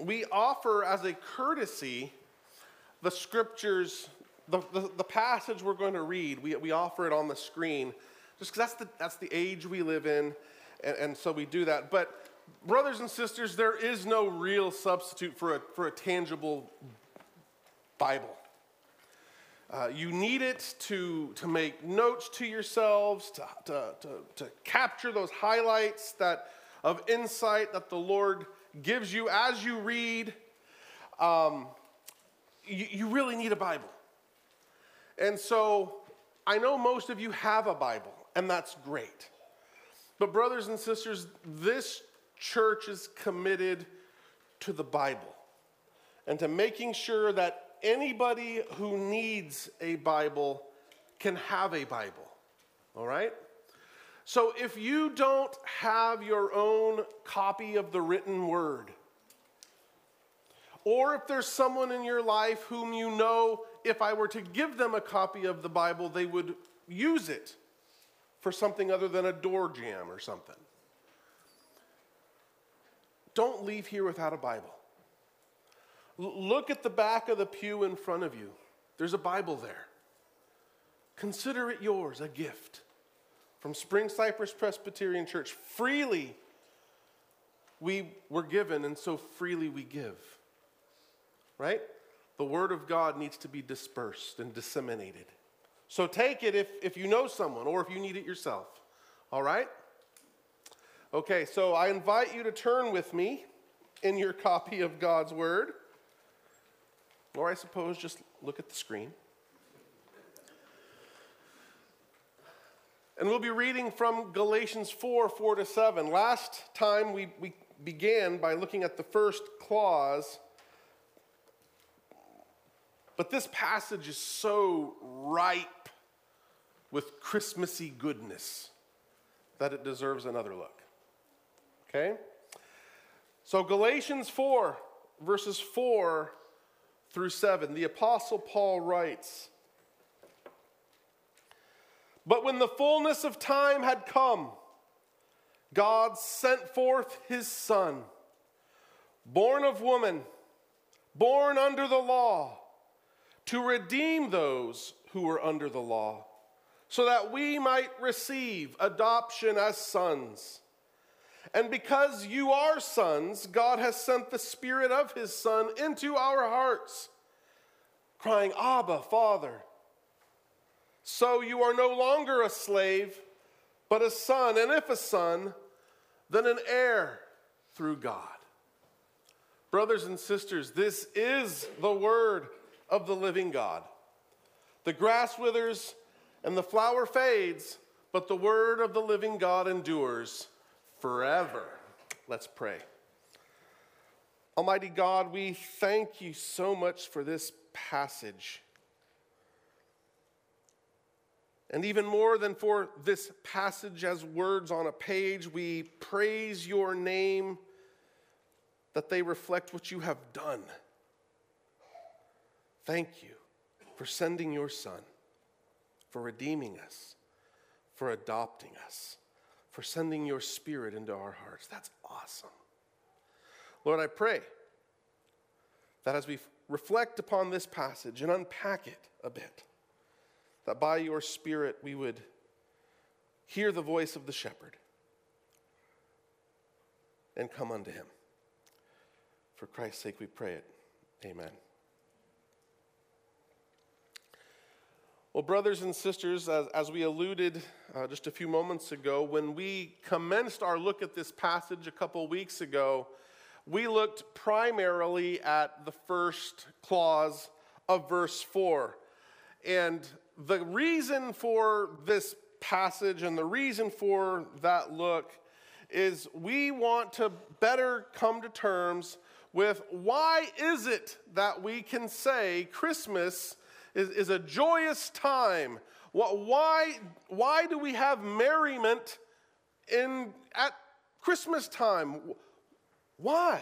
we offer as a courtesy the scriptures, the, the, the passage we're going to read, we, we offer it on the screen just because that's the, that's the age we live in, and, and so we do that. But, brothers and sisters, there is no real substitute for a, for a tangible Bible. Uh, you need it to, to make notes to yourselves, to, to, to, to capture those highlights that, of insight that the Lord gives you as you read. Um, you, you really need a Bible. And so I know most of you have a Bible, and that's great. But, brothers and sisters, this church is committed to the Bible and to making sure that anybody who needs a Bible can have a Bible. All right? So if you don't have your own copy of the written word, or if there's someone in your life whom you know, if I were to give them a copy of the Bible, they would use it for something other than a door jamb or something. Don't leave here without a Bible. Look at the back of the pew in front of you. There's a Bible there. Consider it yours, a gift from Spring Cypress Presbyterian Church. Freely we were given, and so freely we give. Right? The Word of God needs to be dispersed and disseminated. So take it if, if you know someone or if you need it yourself. All right? Okay, so I invite you to turn with me in your copy of God's Word or I suppose just look at the screen. And we'll be reading from Galatians 4 4 to 7. Last time we, we began by looking at the first clause. But this passage is so ripe with Christmassy goodness that it deserves another look. Okay? So, Galatians 4, verses 4 through 7, the Apostle Paul writes But when the fullness of time had come, God sent forth his Son, born of woman, born under the law, to redeem those who were under the law, so that we might receive adoption as sons. And because you are sons, God has sent the Spirit of His Son into our hearts, crying, Abba, Father. So you are no longer a slave, but a son, and if a son, then an heir through God. Brothers and sisters, this is the word of the living God. The grass withers and the flower fades, but the word of the living God endures forever. Let's pray. Almighty God, we thank you so much for this passage. And even more than for this passage as words on a page, we praise your name that they reflect what you have done. Thank you for sending your Son, for redeeming us, for adopting us for sending your spirit into our hearts. That's awesome. Lord, I pray that as we reflect upon this passage and unpack it a bit, that by your spirit we would hear the voice of the shepherd and come unto him. For Christ's sake we pray it. Amen. Well, brothers and sisters, as, as we alluded uh, just a few moments ago, when we commenced our look at this passage a couple weeks ago, we looked primarily at the first clause of verse 4. And the reason for this passage and the reason for that look is we want to better come to terms with why is it that we can say Christmas is, is a joyous time. Why, why do we have merriment in, at Christmas time? Why?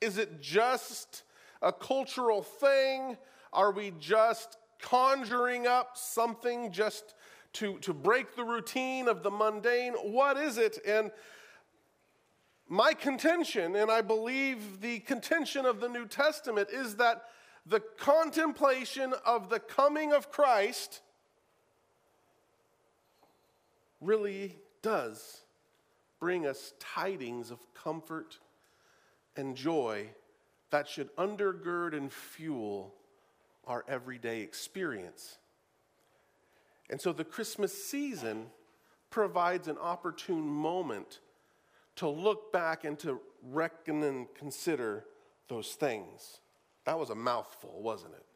Is it just a cultural thing? Are we just conjuring up something just to, to break the routine of the mundane? What is it? And my contention, and I believe the contention of the New Testament, is that the contemplation of the coming of Christ really does bring us tidings of comfort and joy that should undergird and fuel our everyday experience. And so the Christmas season provides an opportune moment to look back and to reckon and consider those things. That was a mouthful, wasn't it?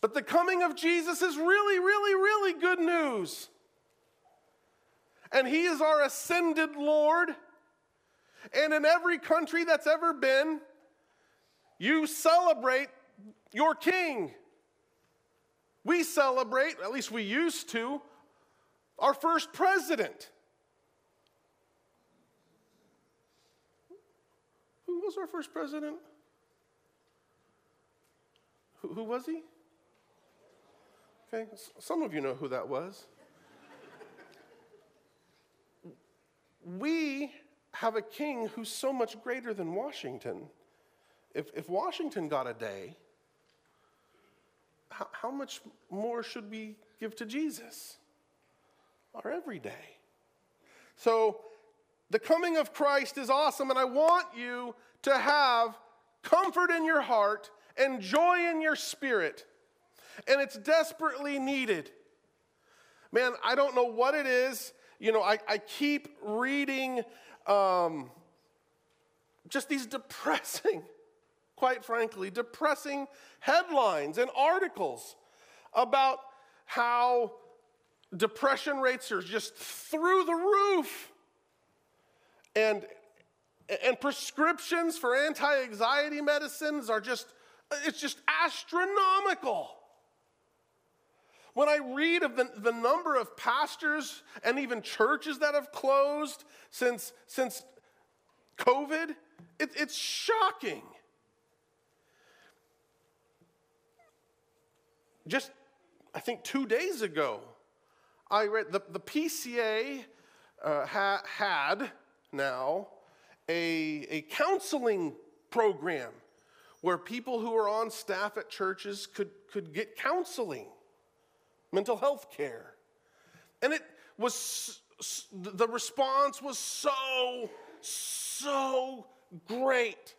But the coming of Jesus is really, really, really good news. And he is our ascended Lord. And in every country that's ever been, you celebrate your king. We celebrate, at least we used to, our first president. Who was our first president? Who, who was he? Okay, some of you know who that was. we have a king who's so much greater than Washington. If, if Washington got a day, how, how much more should we give to Jesus? Our everyday. So, the coming of Christ is awesome, and I want you to have comfort in your heart and joy in your spirit. And it's desperately needed. Man, I don't know what it is. You know, I, I keep reading um, just these depressing, quite frankly, depressing headlines and articles about how depression rates are just through the roof. And, and prescriptions for anti anxiety medicines are just, it's just astronomical. When I read of the, the number of pastors and even churches that have closed since, since COVID, it, it's shocking. Just, I think, two days ago, I read the, the PCA uh, ha, had now a, a counseling program where people who are on staff at churches could, could get counseling mental health care. And it was, the response was so, so great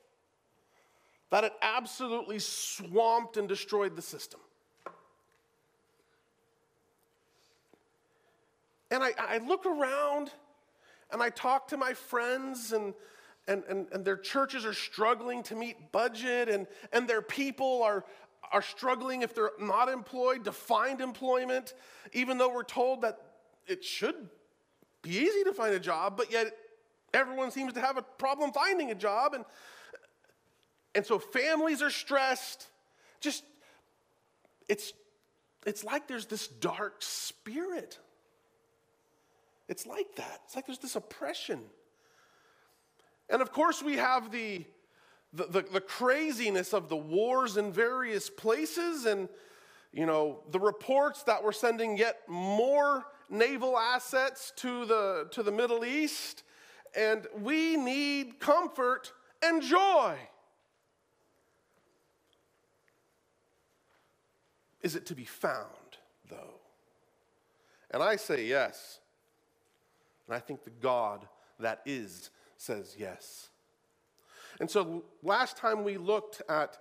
that it absolutely swamped and destroyed the system. And I, I look around and I talk to my friends, and, and, and, and their churches are struggling to meet budget, and, and their people are, are struggling if they're not employed to find employment, even though we're told that it should be easy to find a job, but yet everyone seems to have a problem finding a job. And, and so families are stressed. Just, it's, it's like there's this dark spirit. It's like that. It's like there's this oppression. And of course, we have the the, the, the craziness of the wars in various places and, you know, the reports that we're sending yet more naval assets to the, to the Middle East. And we need comfort and joy. Is it to be found, though? And I say yes. And I think the God that is says yes. And so last time we looked at,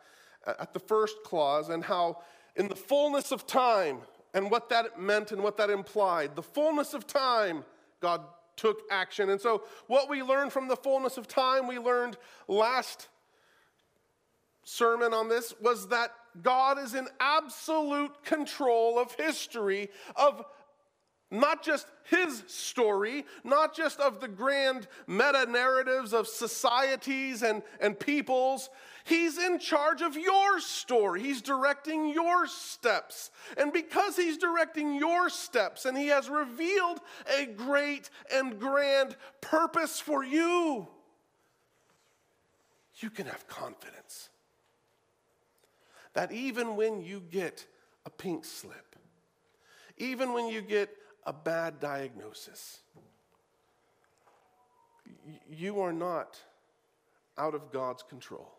uh, at the first clause and how, in the fullness of time, and what that meant and what that implied, the fullness of time, God took action. And so, what we learned from the fullness of time, we learned last sermon on this, was that God is in absolute control of history, of not just his story, not just of the grand meta narratives of societies and, and peoples. He's in charge of your story. He's directing your steps. And because he's directing your steps and he has revealed a great and grand purpose for you, you can have confidence that even when you get a pink slip, even when you get a bad diagnosis. you are not out of God's control.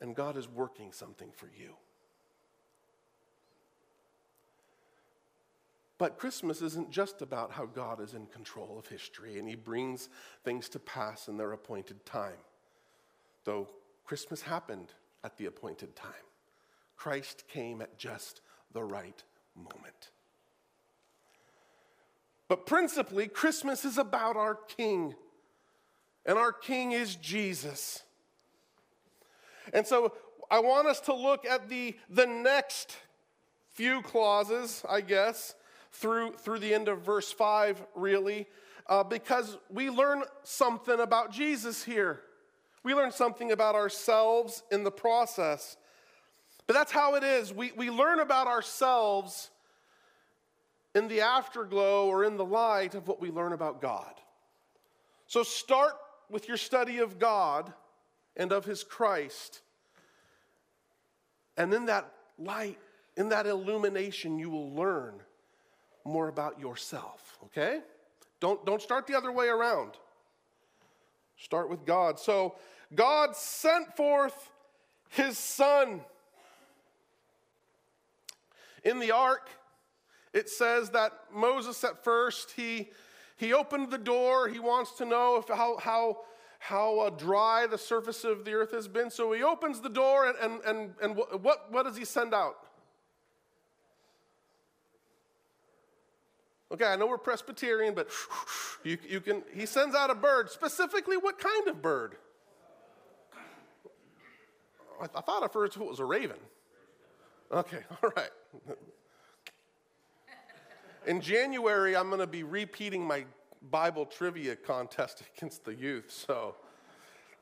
And God is working something for you. But Christmas isn't just about how God is in control of history and he brings things to pass in their appointed time. Though Christmas happened at the appointed time, Christ came at just the right moment. But principally, Christmas is about our King, and our King is Jesus. And so I want us to look at the, the next few clauses, I guess, through, through the end of verse 5, really, uh, because we learn something about Jesus here. We learn something about ourselves in the process. But that's how it is. We, we learn about ourselves in the afterglow or in the light of what we learn about God. So start with your study of God and of His Christ. And in that light, in that illumination, you will learn more about yourself, okay? Don't, don't start the other way around. Start with God. So, God sent forth His Son. In the ark, it says that Moses at first, he, he opened the door. He wants to know if how, how, how uh, dry the surface of the earth has been. So he opens the door, and, and, and, and what, what does he send out? Okay, I know we're Presbyterian, but you, you can, he sends out a bird. Specifically, what kind of bird? I, I thought at first it was a raven. Okay, all right. In January, I'm going to be repeating my Bible trivia contest against the youth. So,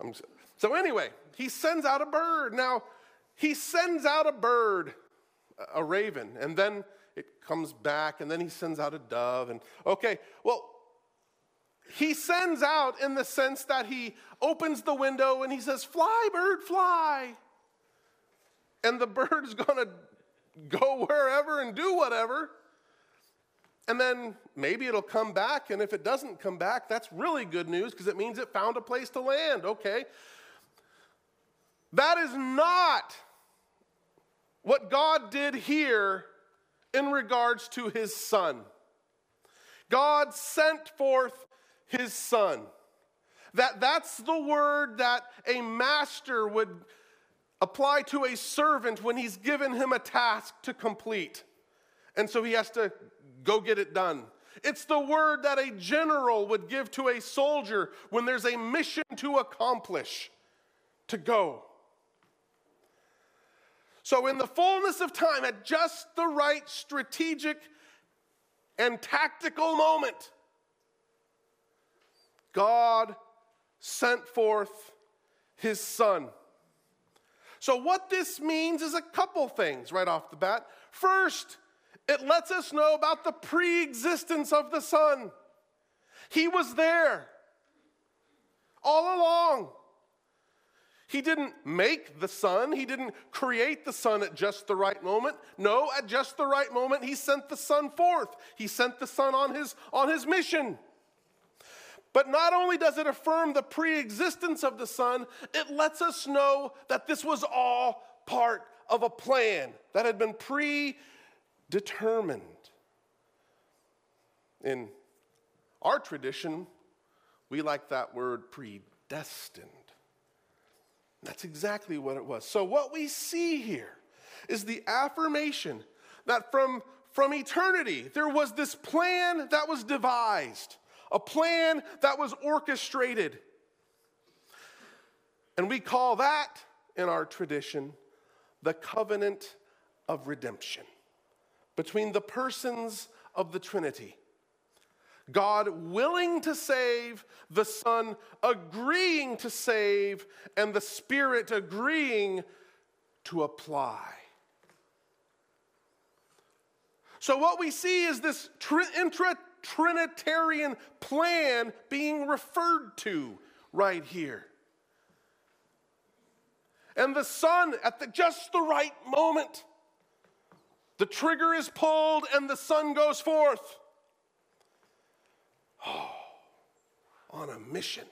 I'm, so anyway, he sends out a bird. Now, he sends out a bird, a raven, and then it comes back, and then he sends out a dove. And okay, well, he sends out in the sense that he opens the window and he says, Fly, bird, fly. And the bird is going to go wherever and do whatever. And then maybe it'll come back. And if it doesn't come back, that's really good news because it means it found a place to land. Okay. That is not what God did here in regards to his son. God sent forth his son. That, that's the word that a master would apply to a servant when he's given him a task to complete. And so he has to go get it done. It's the word that a general would give to a soldier when there's a mission to accomplish, to go. So, in the fullness of time, at just the right strategic and tactical moment, God sent forth his son. So, what this means is a couple things right off the bat. First, it lets us know about the pre existence of the Son. He was there all along. He didn't make the son. He didn't create the son at just the right moment. No, at just the right moment, he sent the son forth. He sent the son on his, on his mission. But not only does it affirm the pre existence of the son, it lets us know that this was all part of a plan that had been predetermined. In our tradition, we like that word predestined. That's exactly what it was. So, what we see here is the affirmation that from, from eternity, there was this plan that was devised, a plan that was orchestrated. And we call that, in our tradition, the covenant of redemption between the persons of the Trinity. God willing to save, the Son agreeing to save, and the Spirit agreeing to apply. So, what we see is this intra Trinitarian plan being referred to right here. And the Son, at the, just the right moment, the trigger is pulled and the son goes forth. Oh, on a mission.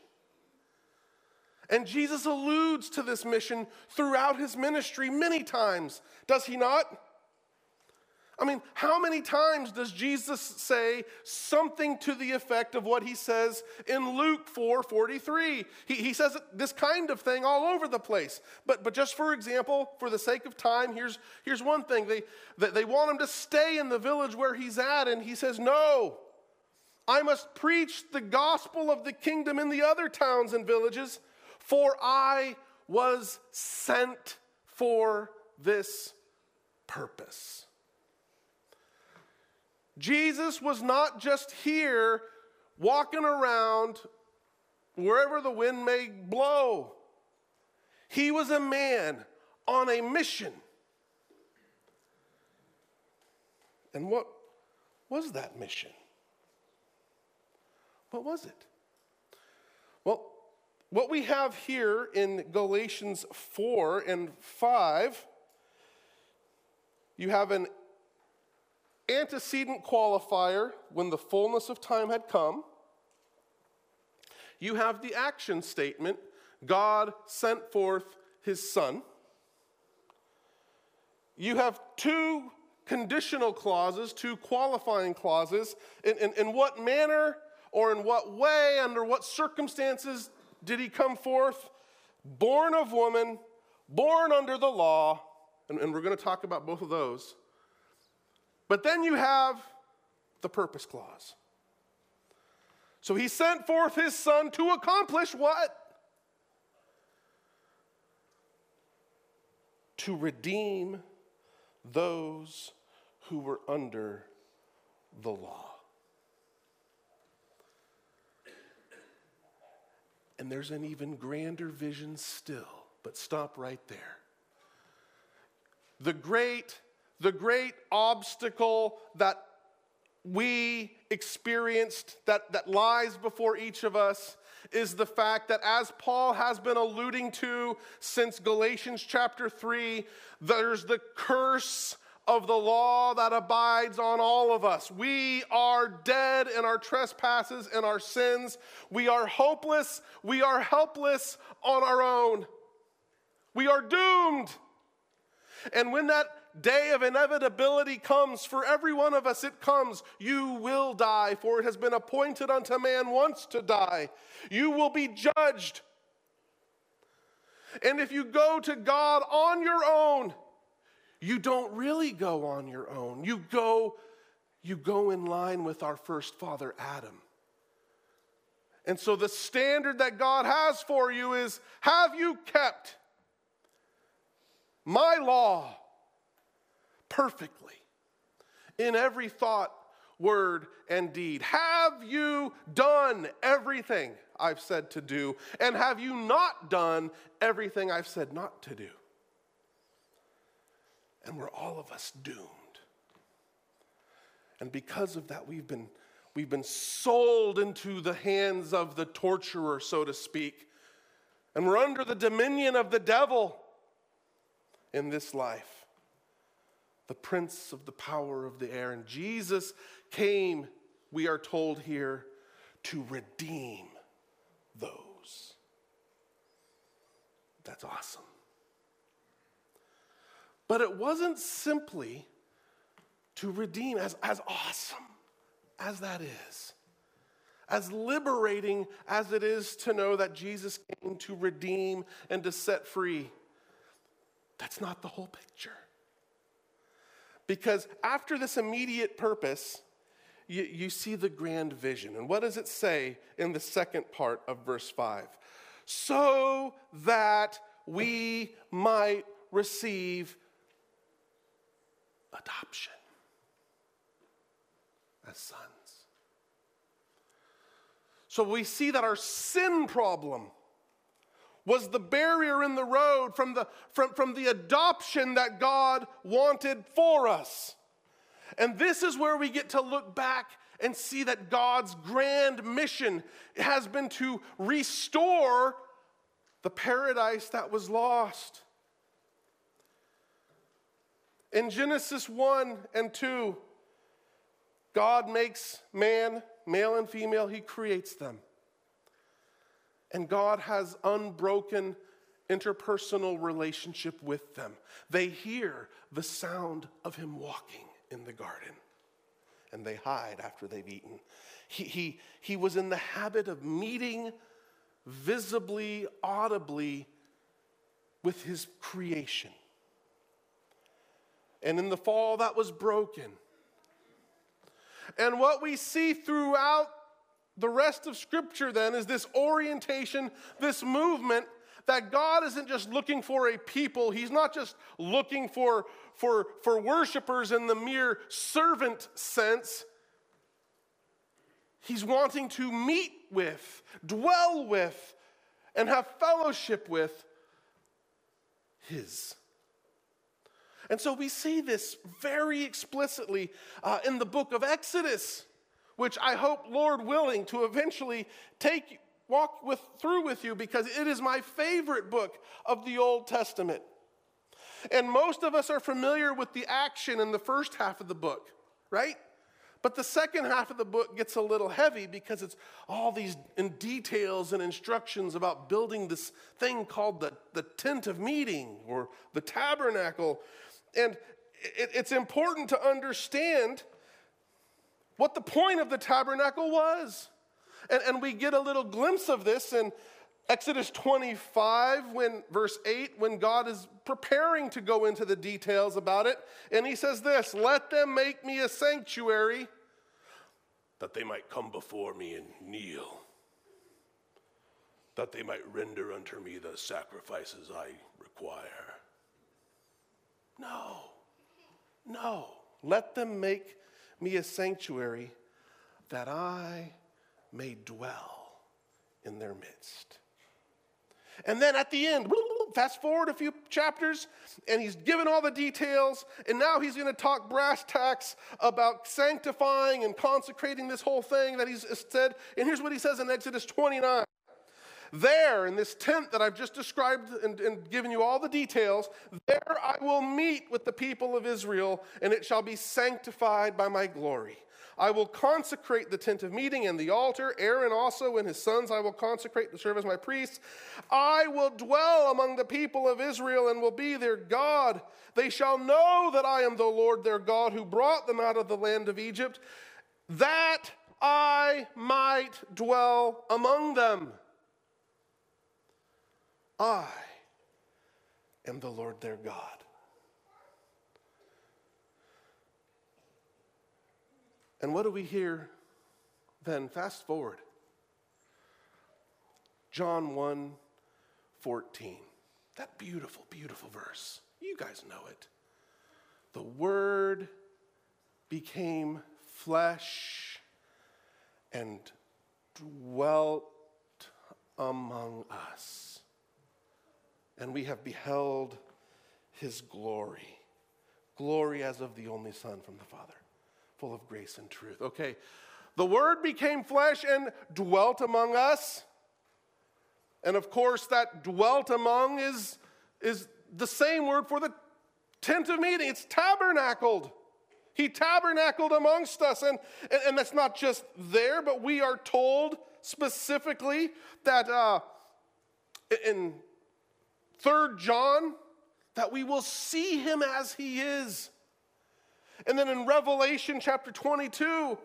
And Jesus alludes to this mission throughout his ministry many times, does he not? I mean, how many times does Jesus say something to the effect of what he says in Luke 4 43? He, he says this kind of thing all over the place. But, but just for example, for the sake of time, here's, here's one thing. They, they want him to stay in the village where he's at, and he says, No, I must preach the gospel of the kingdom in the other towns and villages, for I was sent for this purpose. Jesus was not just here walking around wherever the wind may blow. He was a man on a mission. And what was that mission? What was it? Well, what we have here in Galatians 4 and 5, you have an antecedent qualifier when the fullness of time had come. You have the action statement God sent forth his son. You have two conditional clauses, two qualifying clauses. In, in, in what manner or in what way, under what circumstances did he come forth? Born of woman, born under the law, and, and we're going to talk about both of those. But then you have the purpose clause. So he sent forth his son to accomplish what? To redeem those who were under the law. And there's an even grander vision still, but stop right there. The great the great obstacle that we experienced that, that lies before each of us is the fact that, as Paul has been alluding to since Galatians chapter 3, there's the curse of the law that abides on all of us. We are dead in our trespasses and our sins. We are hopeless. We are helpless on our own. We are doomed. And when that day of inevitability comes, for every one of us it comes, you will die, for it has been appointed unto man once to die. You will be judged. And if you go to God on your own, you don't really go on your own. You go, you go in line with our first father, Adam. And so the standard that God has for you is have you kept my law? Perfectly in every thought, word, and deed. Have you done everything I've said to do? And have you not done everything I've said not to do? And we're all of us doomed. And because of that, we've been, we've been sold into the hands of the torturer, so to speak. And we're under the dominion of the devil in this life the prince of the power of the air. And Jesus came, we are told here, to redeem those. That's awesome. But it wasn't simply to redeem, as, as awesome as that is, as liberating as it is to know that Jesus came to redeem and to set free. That's not the whole picture. Because after this immediate purpose, you, you, see the grand vision. And what does it say in the second part of verse 5? So that we might receive adoption as sons. So we see that our sin problem was the barrier in the road from the, from, from the adoption that God wanted for us. And this is where we get to look back and see that God's grand mission has been to restore the paradise that was lost. In Genesis 1 and 2, God makes man, male and female, he creates them. And God has unbroken interpersonal relationship with them. They hear the sound of him walking in the garden and they hide after they've eaten. He, he, he was in the habit of meeting visibly, audibly with his creation. And in the fall, that was broken. And what we see throughout the rest of Scripture then is this orientation, this movement that God isn't just looking for a people, He's not just looking for, for, for worshipers in the mere servant sense. He's wanting to meet with, dwell with, and have fellowship with His. And so we see this very explicitly uh, in the book of Exodus, which I hope, Lord willing, to eventually take walk with, through with you because it is my favorite book of the Old Testament. And most of us are familiar with the action in the first half of the book, right? But the second half of the book gets a little heavy because it's all these details and instructions about building this thing called the, the tent of meeting or the tabernacle. And it, it's important to understand what the point of the tabernacle was. And, and we get a little glimpse of this in Exodus 25, when verse 8, when God is preparing to go into the details about it. And he says this Let them make me a sanctuary that they might come before me and kneel, that they might render unto me the sacrifices I require. No, no. Let them make me a sanctuary that I may dwell in their midst. And then at the end, fast forward a few chapters, and he's given all the details, and now he's going to talk brass tacks about sanctifying and consecrating this whole thing that he's said. And here's what he says in Exodus 29. There, in this tent that I've just described and, and given you all the details, there I will meet with the people of Israel, and it shall be sanctified by my glory. I will consecrate the tent of meeting and the altar. Aaron also and his sons I will consecrate to serve as my priests. I will dwell among the people of Israel and will be their God. They shall know that I am the Lord their God who brought them out of the land of Egypt, that I might dwell among them. I am the Lord their God. And what do we hear then? Fast forward. John 1 14. That beautiful, beautiful verse. You guys know it. The Word became flesh and dwelt among us. And we have beheld his glory. Glory as of the only Son from the Father full of grace and truth. Okay, the Word became flesh and dwelt among us. And of course, that dwelt among is, is the same word for the tent of meeting. It's tabernacled. He tabernacled amongst us. And, and, and that's not just there, but we are told specifically that uh, in Third John, that we will see him as he is. And then in Revelation chapter 22,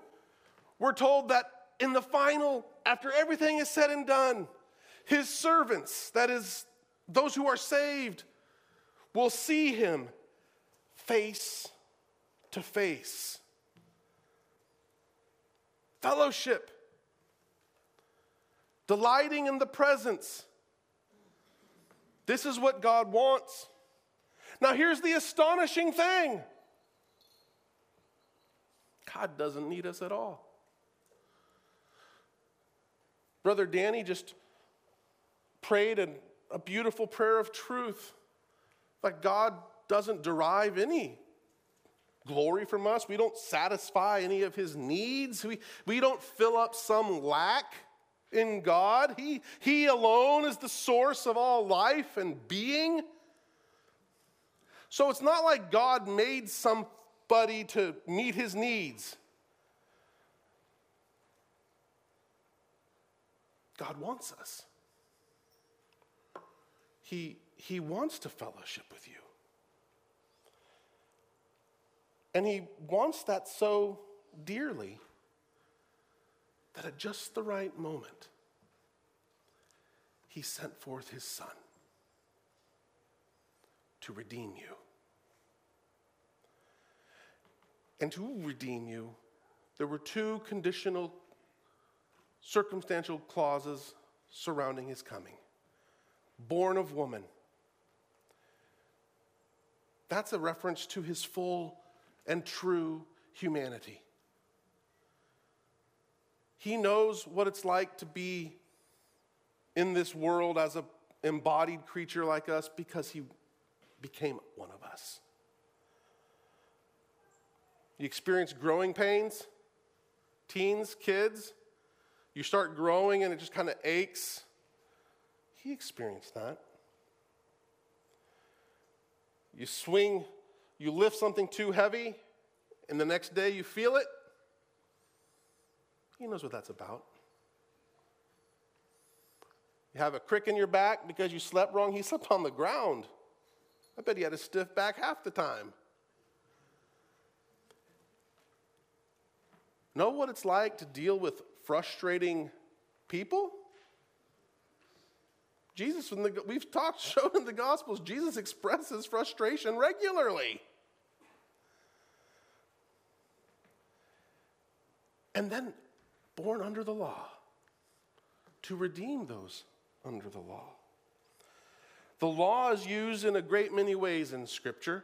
we're told that in the final, after everything is said and done, his servants, that is, those who are saved, will see him face to face. Fellowship, delighting in the presence. This is what God wants. Now, here's the astonishing thing God doesn't need us at all. Brother Danny just prayed a, a beautiful prayer of truth that God doesn't derive any glory from us. We don't satisfy any of his needs. We, we don't fill up some lack in God. He, he alone is the source of all life and being. So it's not like God made somebody to meet his needs. God wants us. he, he wants to fellowship with you. And he wants that so dearly that at just the right moment, he sent forth his son to redeem you. And to redeem you, there were two conditional, circumstantial clauses surrounding his coming born of woman. That's a reference to his full and true humanity. He knows what it's like to be in this world as an embodied creature like us because he became one of us. You experience growing pains, teens, kids, you start growing and it just kind of aches. He experienced that. You swing, you lift something too heavy, and the next day you feel it. He knows what that's about. You have a crick in your back because you slept wrong. He slept on the ground. I bet he had a stiff back half the time. Know what it's like to deal with frustrating people? Jesus, the, we've talked, shown in the Gospels, Jesus expresses frustration regularly. And then born under the law to redeem those under the law. The law is used in a great many ways in Scripture.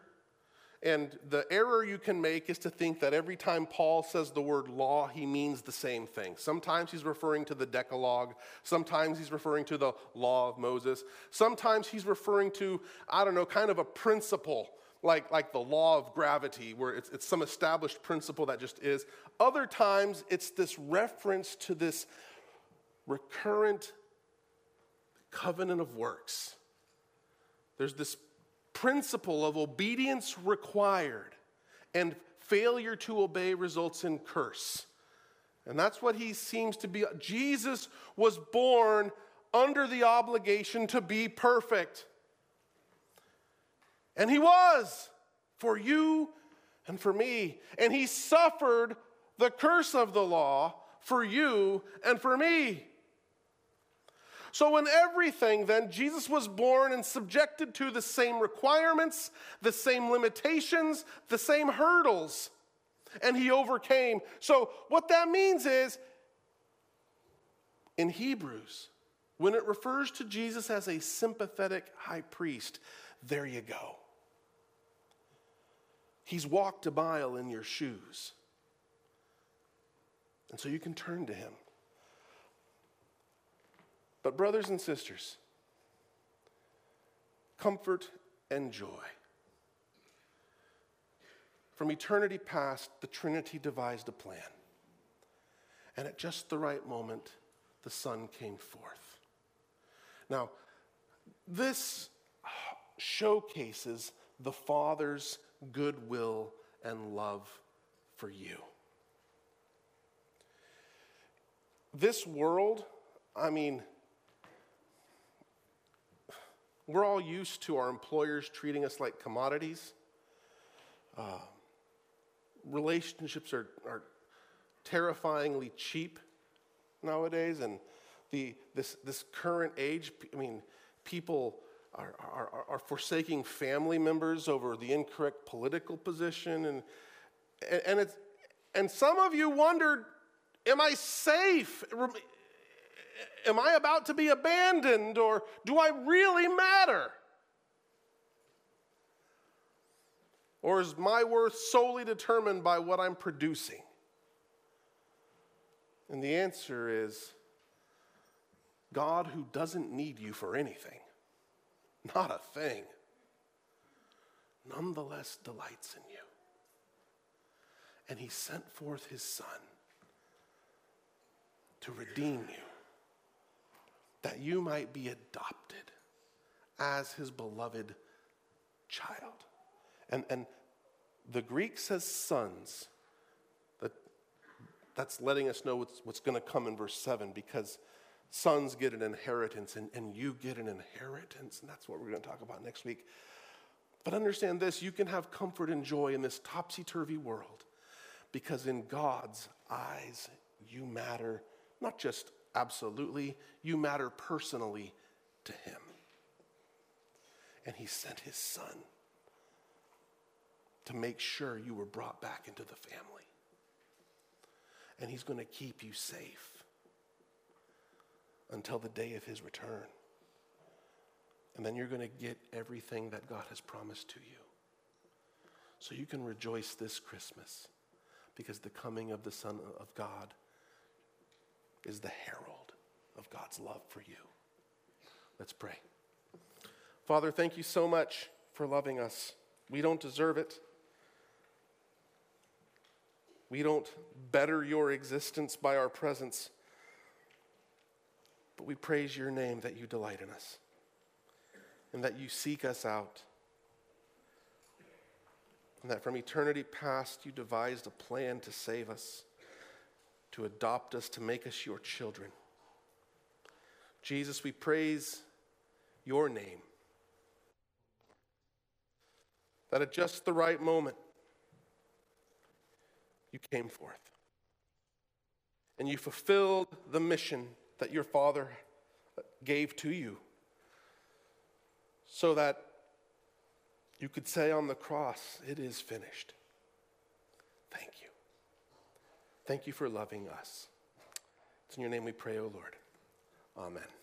And the error you can make is to think that every time Paul says the word law, he means the same thing. Sometimes he's referring to the Decalogue. Sometimes he's referring to the law of Moses. Sometimes he's referring to, I don't know, kind of a principle, like, like the law of gravity, where it's, it's some established principle that just is. Other times it's this reference to this recurrent covenant of works. There's this principle of obedience required, and failure to obey results in curse. And that's what he seems to be. Jesus was born under the obligation to be perfect. And he was for you and for me. And he suffered the curse of the law for you and for me. So, in everything, then, Jesus was born and subjected to the same requirements, the same limitations, the same hurdles, and he overcame. So, what that means is, in Hebrews, when it refers to Jesus as a sympathetic high priest, there you go. He's walked a mile in your shoes. And so you can turn to him. But, brothers and sisters, comfort and joy. From eternity past, the Trinity devised a plan. And at just the right moment, the Son came forth. Now, this showcases the Father's goodwill and love for you. This world, I mean, we're all used to our employers treating us like commodities. Uh, relationships are, are terrifyingly cheap nowadays, and the, this, this current age, I mean, people are, are, are forsaking family members over the incorrect political position. And, and, it's, and some of you wondered, am I safe? am I about to be abandoned or do I really matter? Or is my worth solely determined by what I'm producing? And the answer is God, who doesn't need you for anything, not a thing, nonetheless delights in you. And he sent forth his son to redeem you that you might be adopted as his beloved child. And, and the Greek says sons. That, that's letting us know what's, what's going to come in verse 7 because sons get an inheritance and, and you get an inheritance. And that's what we're going to talk about next week. But understand this you can have comfort and joy in this topsy turvy world because in God's eyes, you matter not just absolutely, you matter personally to Him. And He sent His Son to make sure you were brought back into the family. And He's going to keep you safe until the day of His return. And then you're going to get everything that God has promised to you. So you can rejoice this Christmas because the coming of the Son of God is the herald of God's love for you. Let's pray. Father, thank you so much for loving us. We don't deserve it. We don't better your existence by our presence, but we praise your name that you delight in us and that you seek us out. And that from eternity past, you devised a plan to save us, to adopt us, to make us your children. Jesus, we praise your name. That at just the right moment, you came forth. And you fulfilled the mission that your Father gave to you so that you could say on the cross, It is finished. Thank you. Thank you for loving us. It's in your name we pray, O Lord. Amen.